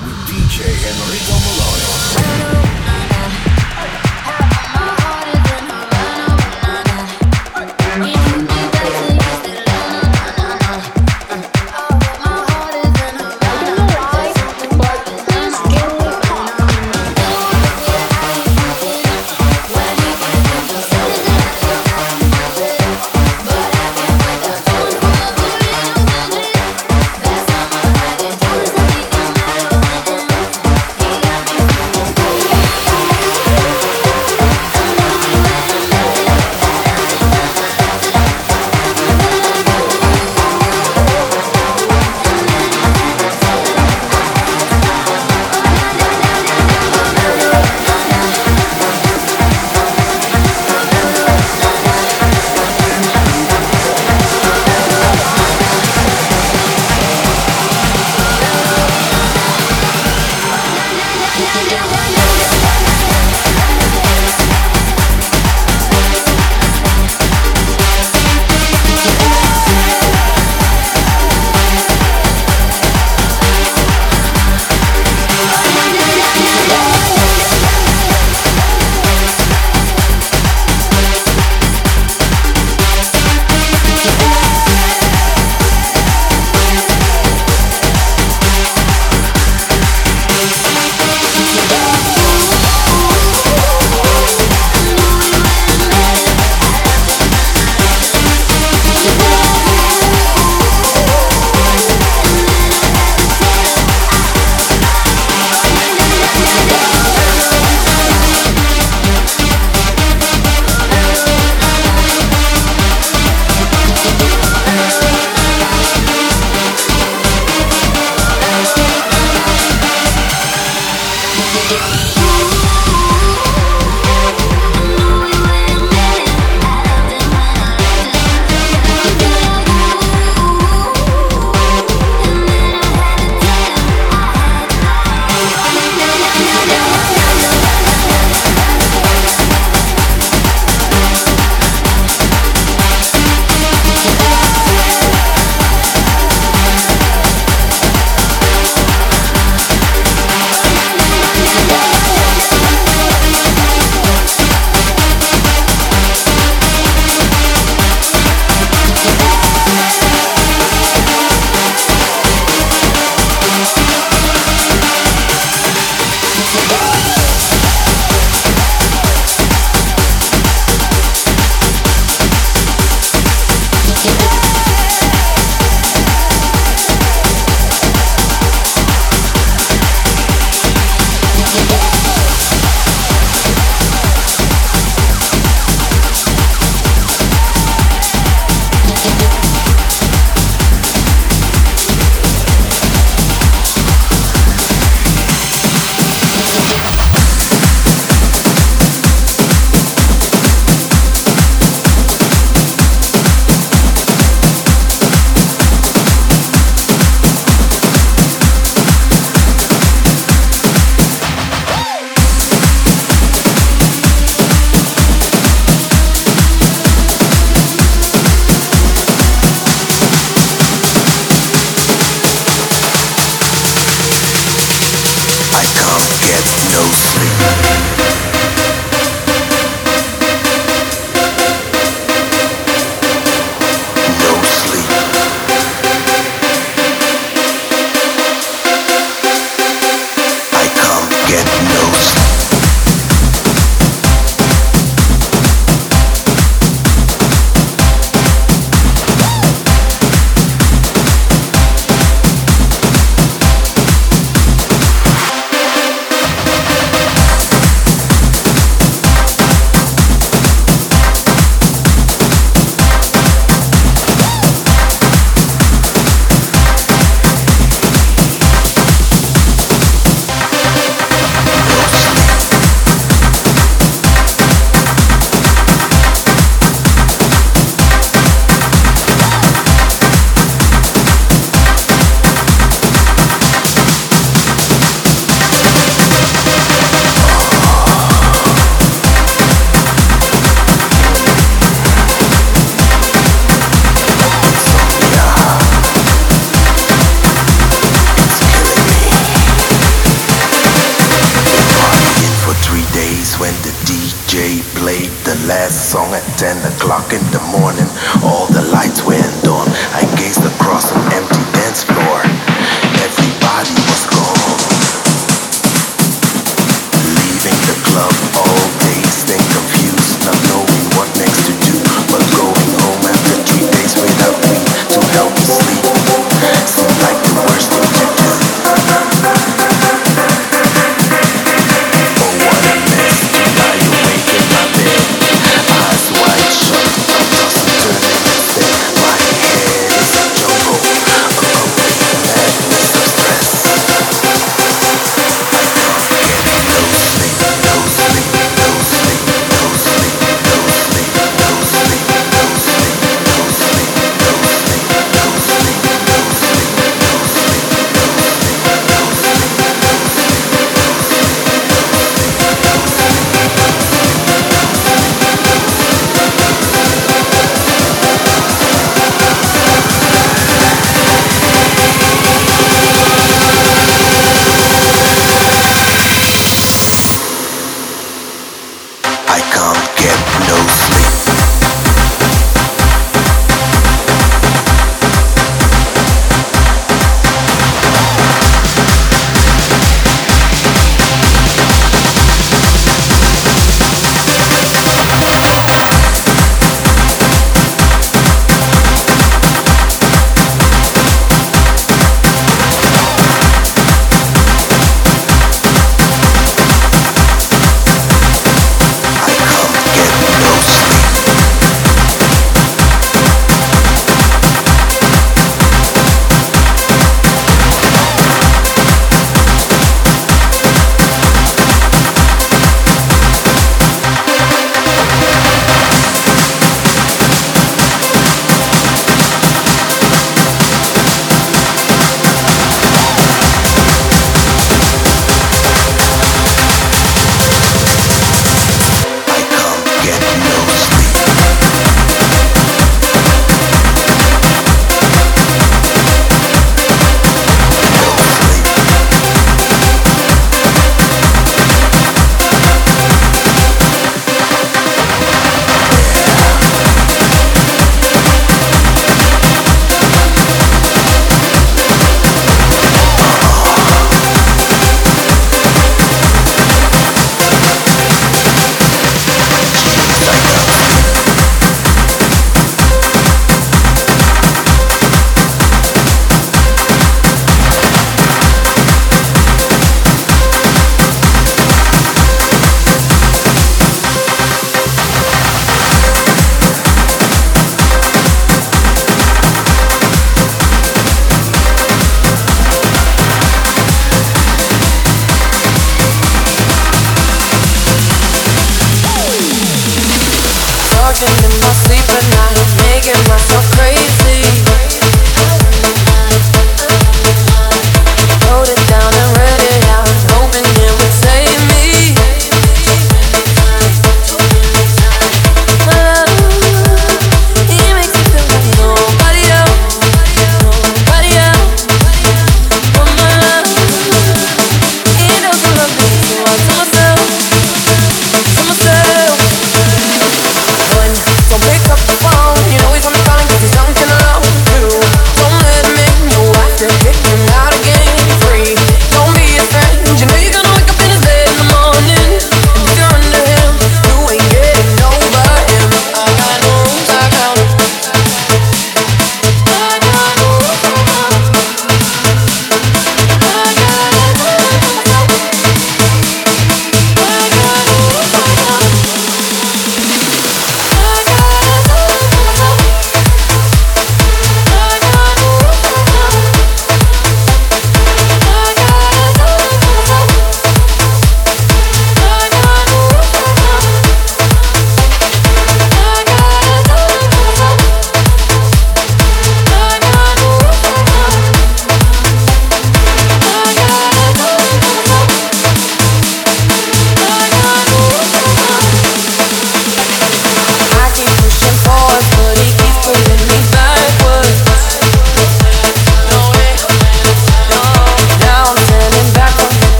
got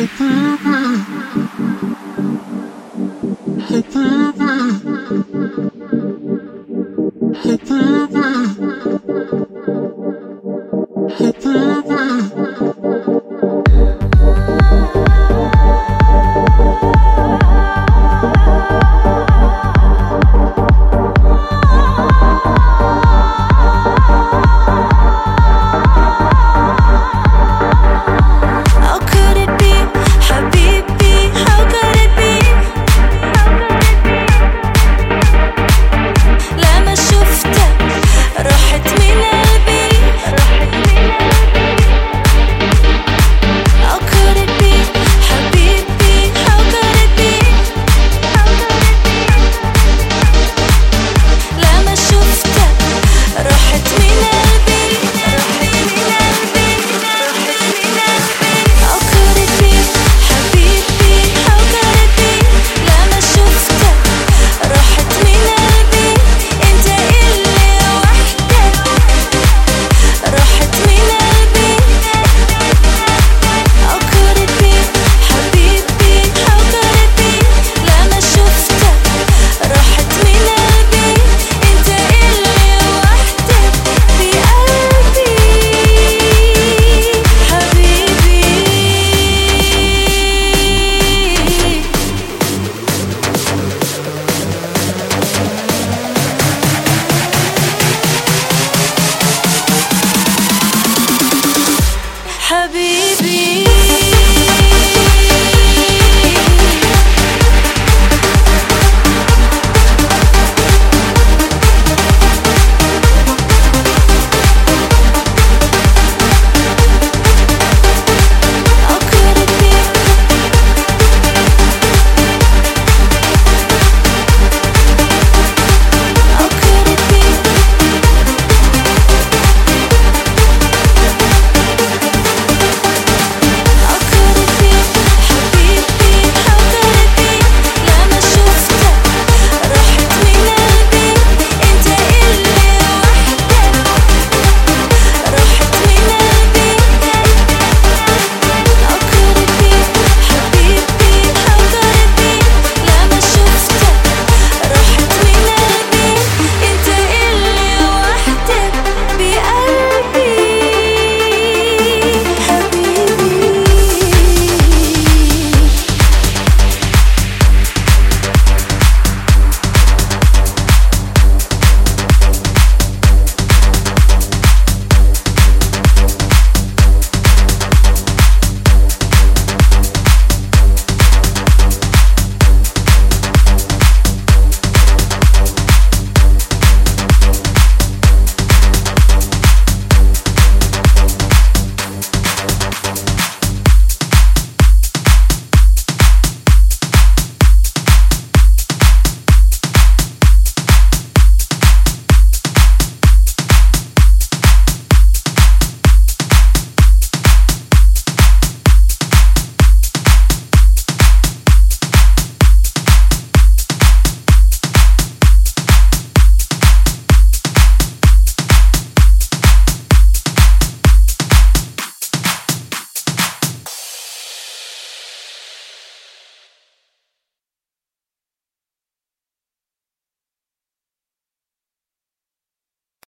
Hey, baby. Hey, baby.